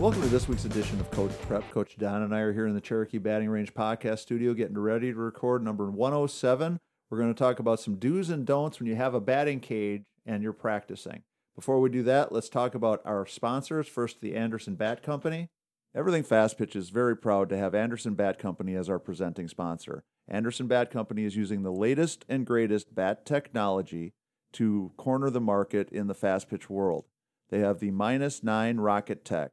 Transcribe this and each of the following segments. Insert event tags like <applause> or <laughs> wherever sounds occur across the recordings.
Welcome to this week's edition of Coach Prep. Coach Don and I are here in the Cherokee Batting Range podcast studio getting ready to record number 107. We're going to talk about some do's and don'ts when you have a batting cage and you're practicing. Before we do that, let's talk about our sponsors. First, the Anderson Bat Company. Everything Fast Pitch is very proud to have Anderson Bat Company as our presenting sponsor. Anderson Bat Company is using the latest and greatest bat technology to corner the market in the fast pitch world. They have the minus 9 Rocket Tech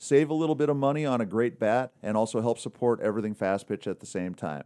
save a little bit of money on a great bat, and also help support everything fast pitch at the same time.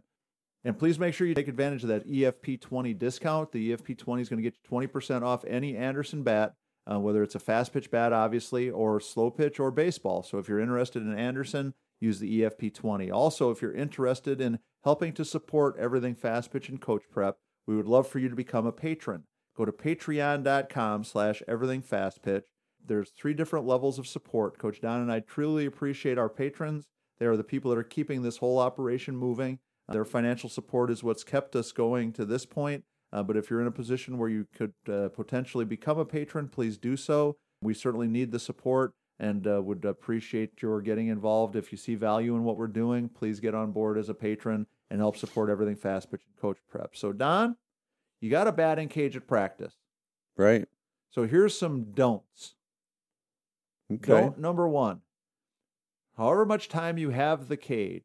And please make sure you take advantage of that EFP20 discount. The EFP20 is going to get you 20% off any Anderson bat, uh, whether it's a fast pitch bat, obviously, or slow pitch or baseball. So if you're interested in Anderson, use the EFP20. Also, if you're interested in helping to support everything fast pitch and coach prep, we would love for you to become a patron. Go to patreon.com slash everything fast pitch there's three different levels of support. Coach Don and I truly appreciate our patrons. They are the people that are keeping this whole operation moving. Uh, their financial support is what's kept us going to this point. Uh, but if you're in a position where you could uh, potentially become a patron, please do so. We certainly need the support and uh, would appreciate your getting involved. If you see value in what we're doing, please get on board as a patron and help support everything fast pitch and coach prep. So, Don, you got a batting cage at practice. Right. So, here's some don'ts. Okay. Don't number one. However much time you have the cage.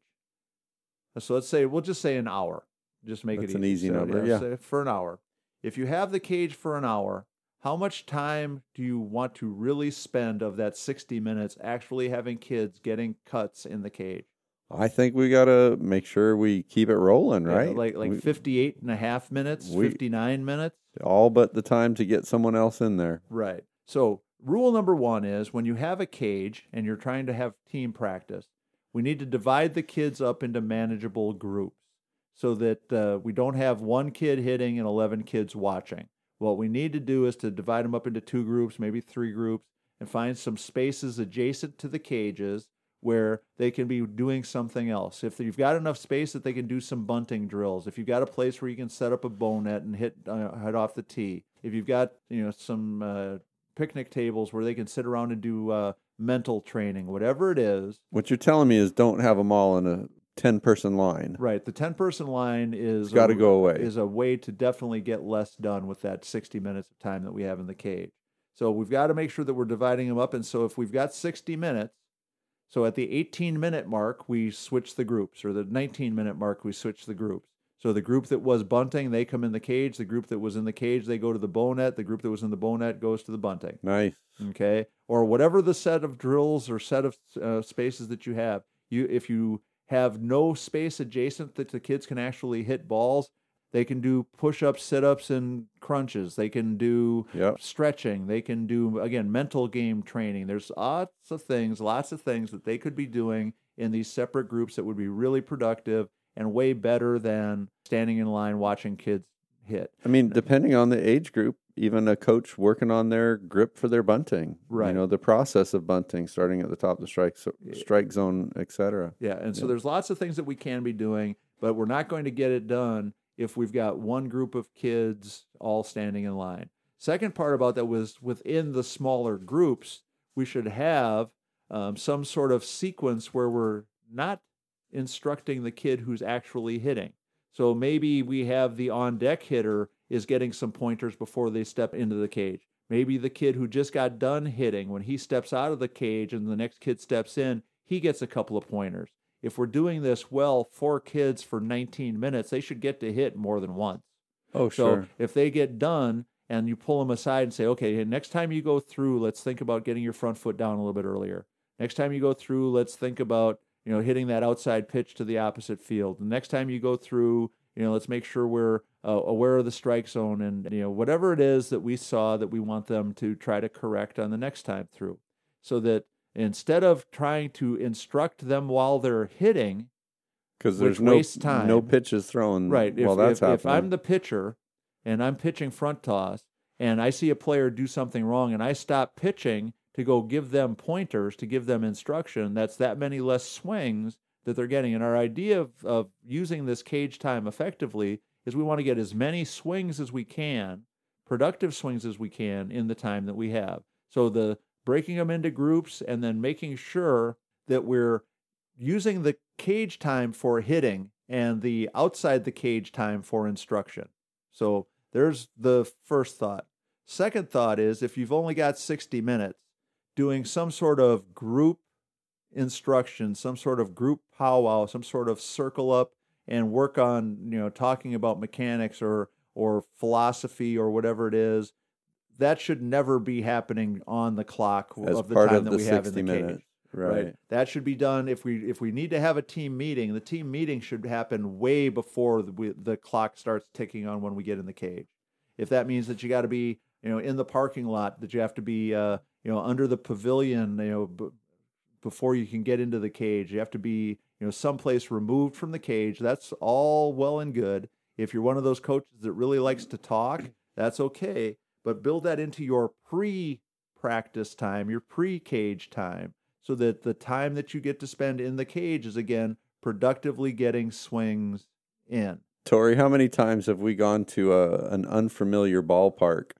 Uh, so let's say we'll just say an hour. Just make That's it an easy. So, number, yeah. say For an hour. If you have the cage for an hour, how much time do you want to really spend of that 60 minutes actually having kids getting cuts in the cage? I think we got to make sure we keep it rolling, Yeah, right? like like We- 58 and a half minutes, we- 59 minutes? all but the time to get someone else in there. Right. So, rule number one is when you have a cage and you're trying to have team practice, we need to divide the kids up into manageable groups so that uh, we don't have one kid hitting and 11 kids watching. What we need to do is to divide them up into two groups, maybe three groups, and find some spaces adjacent to the cages where they can be doing something else. If you've got enough space that they can do some bunting drills, if you've got a place where you can set up a bow net and hit uh, head off the tee, if you've got you know some uh, picnic tables where they can sit around and do uh, mental training, whatever it is. What you're telling me is don't have them all in a 10 person line. Right, the ten person line is got to go away. is a way to definitely get less done with that 60 minutes of time that we have in the cage. So we've got to make sure that we're dividing them up. And so if we've got 60 minutes, so at the 18 minute mark, we switch the groups, or the 19 minute mark, we switch the groups. So the group that was bunting, they come in the cage. The group that was in the cage, they go to the bow net. The group that was in the bow net goes to the bunting. Nice. okay or whatever the set of drills or set of uh, spaces that you have you if you have no space adjacent that the kids can actually hit balls they can do push-ups sit-ups and crunches they can do Yep. stretching they can do again mental game training there's lots of things lots of things that they could be doing in these separate groups that would be really productive and way better than standing in line watching kids hit I mean, depending on the age group, even a coach working on their grip for their bunting. Right. You know, the process of bunting, starting at the top of the strike, so, strike zone, etc. Yeah, and so Yeah. there's lots of things that we can be doing, but we're not going to get it done if we've got one group of kids all standing in line. Second part about that was within the smaller groups, we should have um, some sort of sequence where we're not instructing the kid who's actually hitting. So maybe we have the on deck hitter is getting some pointers before they step into the cage. Maybe the kid who just got done hitting, when he steps out of the cage and the next kid steps in, he gets a couple of pointers. If we're doing this well, four kids for 19 minutes, they should get to hit more than once. Oh, sure. So if they get done and you pull them aside and say, okay, next time you go through, let's think about getting your front foot down a little bit earlier. Next time you go through, let's think about you know hitting that outside pitch to the opposite field. The next time you go through, you know, let's make sure we're uh, aware of the strike zone and you know whatever it is that we saw that we want them to try to correct on the next time through, so that instead of trying to instruct them while they're hitting, Because there's no time. no pitches thrown. right? If, While that's if, if. I'm the pitcher and I'm pitching front toss and I see a player do something wrong and I stop pitching to go give them pointers, to give them instruction, that's that many less swings that they're getting. And our idea of, of using this cage time effectively is we want to get as many swings as we can, productive swings as we can in the time that we have. So the breaking them into groups and then making sure that we're using the cage time for hitting and the outside the cage time for instruction. So there's the first thought. Second thought is if you've only got 60 minutes, doing some sort of group instruction, some sort of group powwow, some sort of circle up and work on, you know, talking about mechanics or or philosophy or whatever it is, that should never be happening on the clock as of the time of that the we have in 60 the cage minutes. Right. That should be done if we if we need to have a team meeting. The team meeting should happen way before the, we, the clock starts ticking on when we get in the cage. If that means that you got to be you know in the parking lot, that you have to be uh, you know under the pavilion, you know b- before you can get into the cage. You have to be you know someplace removed from the cage. That's all well and good. If you're one of those coaches that really likes to talk, that's okay. But build that into your pre-practice time, your pre-cage time so that the time that you get to spend in the cage is again productively getting swings in. Tori, how many times have we gone to a, an unfamiliar ballpark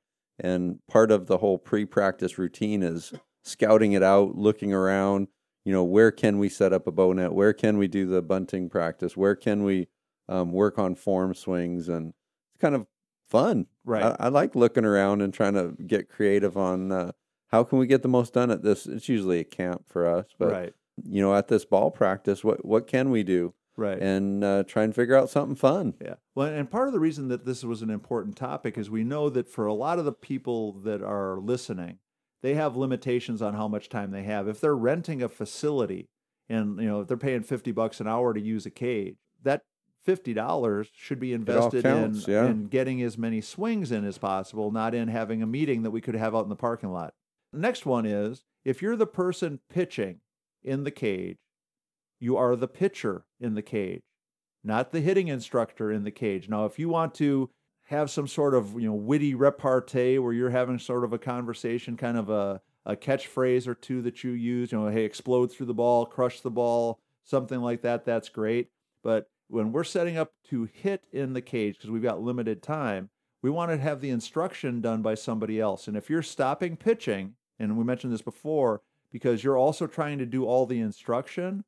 and part of the whole pre-practice routine is scouting it out, looking around, you know, where can we set up a bow net? Where can we do the bunting practice? Where can we um, work on form swings? And it's kind of fun. Right. I, I like looking around and trying to get creative on uh, how can we get the most done at this. It's usually a camp for us, but right. you know, at this ball practice, what what can we do? Right. And uh, try and figure out something fun. Yeah. Well, and part of the reason that this was an important topic is we know that for a lot of the people that are listening, they have limitations on how much time they have. If they're renting a facility and you know if they're paying 50 bucks an hour to use a cage, that $50 should be invested counts, in, yeah. in getting as many swings in as possible, not in having a meeting that we could have out in the parking lot. Next one is if you're the person pitching in the cage, you are the pitcher in the cage, not the hitting instructor in the cage. Now, if you want to have some sort of you know witty repartee where you're having sort of a conversation, kind of a, a catchphrase or two that you use, you know, hey, explode through the ball, crush the ball, something like that, that's great. But when we're setting up to hit in the cage, because we've got limited time, we want to have the instruction done by somebody else. And if you're stopping pitching, and we mentioned this before, because you're also trying to do all the instruction,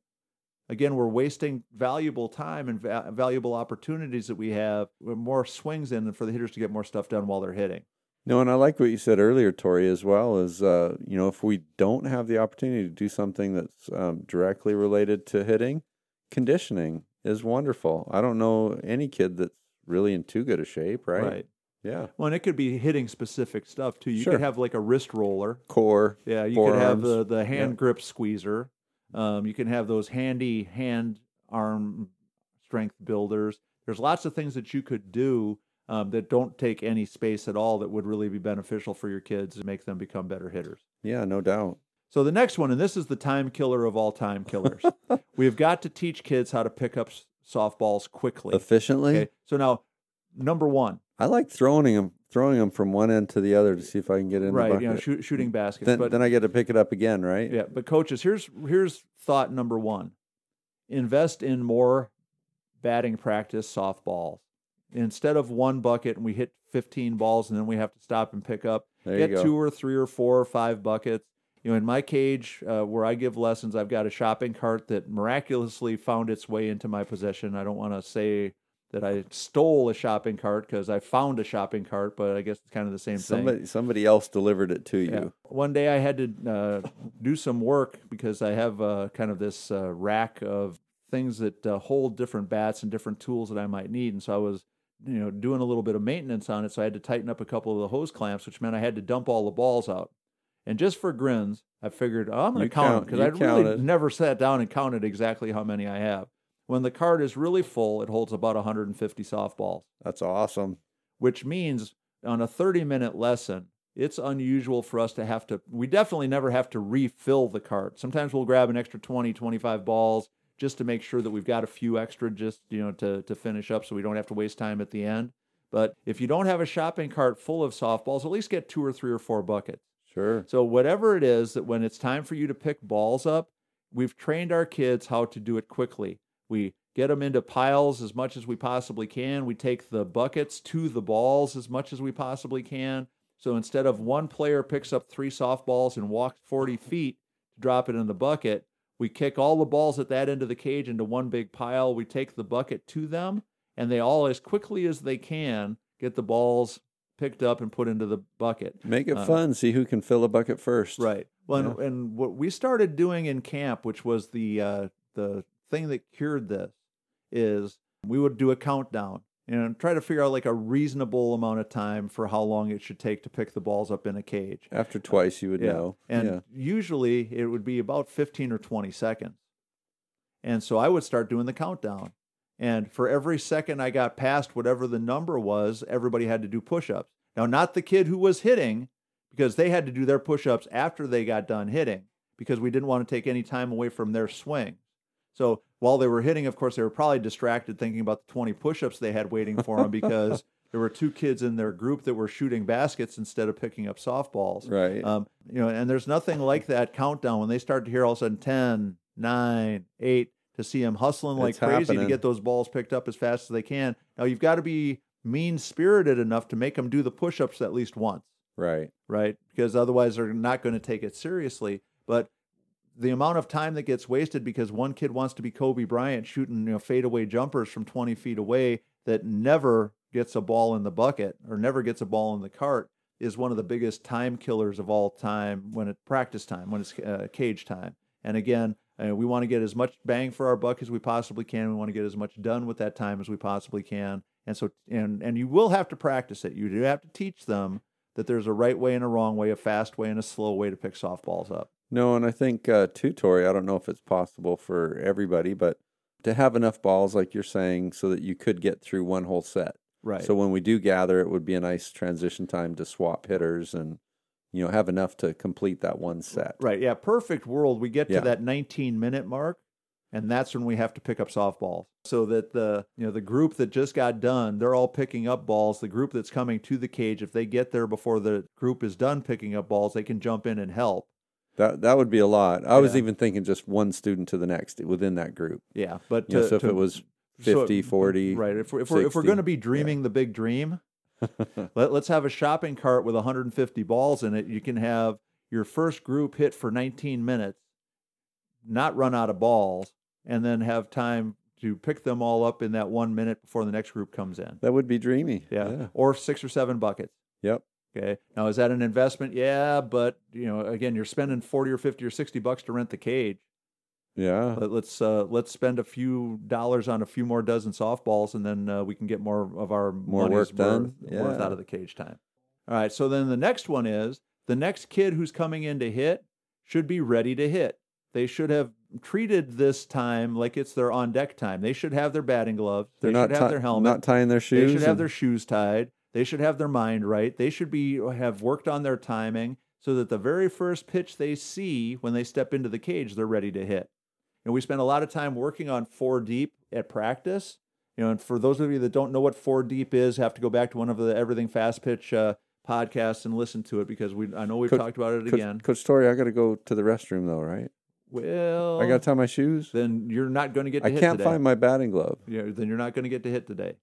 again, we're wasting valuable time and va- valuable opportunities that we have with more swings in for the hitters to get more stuff done while they're hitting. No, and I like what you said earlier, Tori, as well. Is uh, you know, if we don't have the opportunity to do something that's um, directly related to hitting, conditioning is wonderful. I don't know any kid that's really in too good a shape, right? Right. Yeah, Well, and it could be hitting specific stuff too. You Sure. could have like a wrist roller. core. Yeah, you could have the, the hand Yeah. grip squeezer. Um, you can have those handy hand arm strength builders. There's lots of things that you could do um, that don't take any space at all that would really be beneficial for your kids and make them become better hitters. Yeah, no doubt. So the next one, and this is the time killer of all time killers. <laughs> We've got to teach kids how to pick up softballs quickly. Efficiently, Okay. So now, number one, I like throwing them, throwing them from one end to the other to see if I can get in the right? bucket. You know, shoot, shooting baskets. then, but then I get to pick it up again, right? Yeah, but coaches, here's here's thought number one: invest in more batting practice softballs. Instead of one bucket and we hit 15 balls and then we have to stop and pick up, There get two or three or four or five buckets. You know, in my cage uh, where I give lessons, I've got a shopping cart that miraculously found its way into my possession. I don't want to say that I stole a shopping cart because I found a shopping cart, but I guess it's kind of the same thing. Somebody, somebody else delivered it to you. Yeah. One day I had to uh, do some work because I have uh, kind of this uh, rack of things that uh, hold different bats and different tools that I might need, and so I was, you know, doing a little bit of maintenance on it. So I had to tighten up a couple of the hose clamps, which meant I had to dump all the balls out. And just for grins, I figured oh, I'm going to count because I really never sat down and counted exactly how many I have. When the cart is really full, it holds about 150 softballs. That's awesome. which means on a 30 minute lesson, it's unusual for us to have to we definitely never have to refill the cart sometimes we'll grab an extra 20 25 balls just to make sure that we've got a few extra just you know to, to finish up so we don't have to waste time at the end. But if you don't have a shopping cart full of softballs at least get two or three or four buckets. Sure. so whatever it is that when it's time for you to pick balls up we've trained our kids how to do it quickly we get them into piles as much as we possibly can we take the buckets to the balls as much as we possibly can so instead of one player picks up three softballs and walks 40 feet to drop it in the bucket, we kick all the balls at that end of the cage into one big pile. We take the bucket to them, and they all, as quickly as they can, get the balls picked up and put into the bucket. Make it Uh, fun. See who can fill a bucket first. Right. Well, and, and what we started doing in camp, which was the uh, the thing that cured this, is we would do a countdown and try to figure out like a reasonable amount of time for how long it should take to pick the balls up in a cage. After twice, you would Yeah. know. And yeah. usually it would be about 15 or 20 seconds. And so I would start doing the countdown. And for every second I got past whatever the number was, everybody had to do push ups. Now, not the kid who was hitting, because they had to do their push ups after they got done hitting, because we didn't want to take any time away from their swing. So while they were hitting, of course, they were probably distracted thinking about the 20 push ups they had waiting for them because <laughs> there were two kids in their group that were shooting baskets instead of picking up softballs. Right. Um, you know, and there's nothing like that countdown when they start to hear all of a sudden 10, 9, 8, to see them hustling like It's crazy to get those balls picked up as fast as they can. Now, you've got to be mean spirited enough to make them do the push ups at least once, right. right? Because otherwise they're not going to take it seriously. But the amount of time that gets wasted because one kid wants to be Kobe Bryant shooting you know, fadeaway jumpers from 20 feet away that never gets a ball in the bucket or never gets a ball in the cart is one of the biggest time killers of all time when it practice time when it's uh, cage time. And again uh, we want to get as much bang for our buck as we possibly can. We want to get as much done with that time as we possibly can. And so and and you will have to practice it. You do have to teach them that there's a right way and a wrong way a fast way and a slow way to pick softballs up No, and I think uh, too, Tori. I don't know if it's possible for everybody, but to have enough balls, like you're saying, so that you could get through one whole set. right So when we do gather, it would be a nice transition time to swap hitters and you know have enough to complete that one set. Right. Yeah. Perfect world. We get to Yeah. that 19 minute mark, and that's when we have to pick up softballs. So that the you know the group that just got done, they're all picking up balls. The group that's coming to the cage, if they get there before the group is done picking up balls, they can jump in and help. That that would be a lot. I was even thinking just one student to the next within that group. Yeah. But You know, to- so if it was so- 50, 40, right. If we're if we're, if we're going to be dreaming the big dream, <laughs> let, let's have a shopping cart with 150 balls in it. You can have your first group hit for 19 minutes, not run out of balls, and then have time to pick them all up in that one minute before the next group comes in. that would be dreamy. Yeah. Or six or seven buckets. Yep. Okay. Now, is that an investment? Yeah. But, you know, again, you're spending 40 or 50 or 60 bucks to rent the cage. Yeah. Let, let's uh, let's spend a few dollars on a few more dozen softballs, and then uh, we can get more of our More work done? worth, worth out of the cage time. All right. So then the next one is the next kid who's coming in to hit should be ready to hit. They should have treated this time like it's their on deck time. They should have their batting gloves. They They're should not have ti- their helmet. not tying their shoes. They should have their shoes tied. They should have their mind right. They should be have worked on their timing so that the very first pitch they see when they step into the cage, they're ready to hit. And we spend a lot of time working on four deep at practice. You know, and for those of you that don't know what four deep is, have to go back to one of the Everything Fast Pitch uh, podcasts and listen to it because we I know we've Coach- talked about it Coach, again. Coach Tori, I got to go to the restroom though, right? Well, I got to tie my shoes. then you're not going to get to I can't today. find my batting glove. Yeah, then you're not going to get to hit today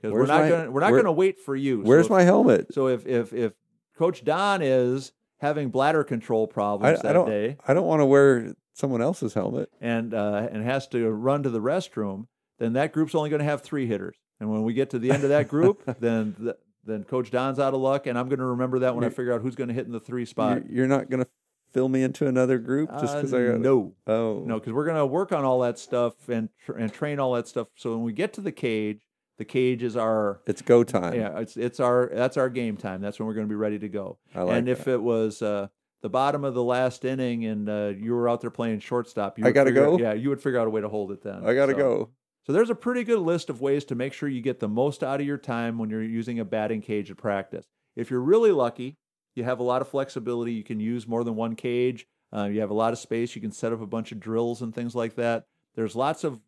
because we're not my- going we're not where- going to wait for you. So Where's if- my helmet? So if if if Coach Don is having bladder control problems I that don't. day I don't want to wear someone else's helmet. and uh, and has to run to the restroom, then that group's only going to have three hitters. And when we get to the end of that group, <laughs> then th- then Coach Don's out of luck, and I'm going to remember that when I You're- figure out who's going to hit in the three spot. You're, you're not going to fill me into another group just because Uh, I got no. Oh No, because we're going to work on all that stuff and tr- and train all that stuff. So when we get to the cage, the cage is our It's go time. yeah, it's it's our that's our game time. That's when we're going to be ready to go. I like and if that. it was uh, the bottom of the last inning and uh, you were out there playing shortstop, you I gotta figure- go? Yeah, you would figure out a way to hold it then. I got to So- go. So there's a pretty good list of ways to make sure you get the most out of your time when you're using a batting cage at practice. If you're really lucky, you have a lot of flexibility. You can use more than one cage. Uh, you have a lot of space. You can set up a bunch of drills and things like that. There's lots of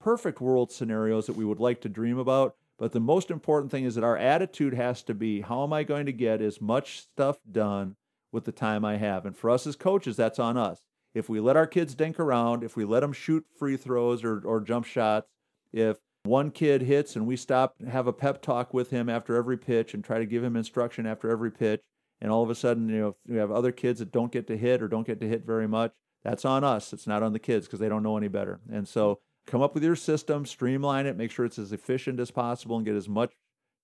perfect world scenarios that we would like to dream about. But the most important thing is that our attitude has to be how am I going to get as much stuff done with the time I have? And for us as coaches, that's on us. If we let our kids dink around, if we let them shoot free throws or, or jump shots, if one kid hits and we stop, and have a pep talk with him after every pitch and try to give him instruction after every pitch, and all of a sudden, you know, we have other kids that don't get to hit or don't get to hit very much, that's on us. It's not on the kids because they don't know any better. And so come up with your system, streamline it, make sure it's as efficient as possible, and get as much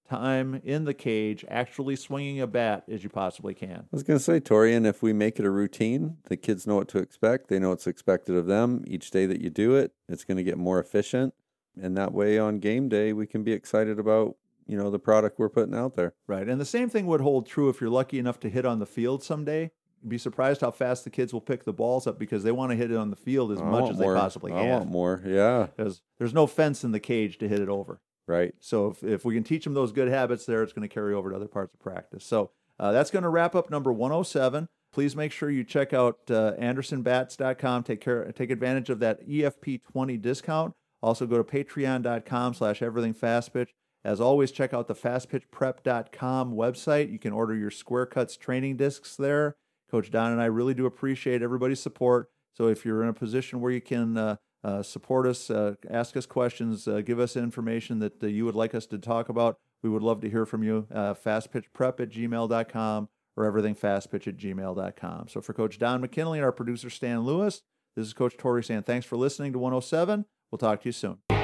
time in the cage actually swinging a bat as you possibly can. I was going to say, Torian, if we make it a routine, the kids know what to expect. They know what's expected of them each day that you do it. It's going to get more efficient. And that way on game day, we can be excited about, you know, the product we're putting out there. Right. And the same thing would hold true if you're lucky enough to hit on the field someday. Be surprised how fast the kids will pick the balls up because they want to hit it on the field as I much as more. they possibly can. I want more. Yeah. Because there's no fence in the cage to hit it over. Right. So if, if we can teach them those good habits there, it's going to carry over to other parts of practice. So uh, that's going to wrap up number 107. Please make sure you check out uh, andersonbats.com. Take care, take advantage of that EFP20 discount. Also go to patreon.com slash everything fast pitch. As always, check out the fastpitchprep.com website. You can order your square cuts training discs there. Coach Don and I really do appreciate everybody's support. So if you're in a position where you can uh, uh, support us, uh, ask us questions, uh, give us information that you would like us to talk about, we would love to hear from you. Uh, fastpitchprep at gmail.com or everythingfastpitch at gmail.com. So for Coach Don McKinley and our producer Stan Lewis, this is Coach Tori saying thanks for listening to 107. We'll talk to you soon.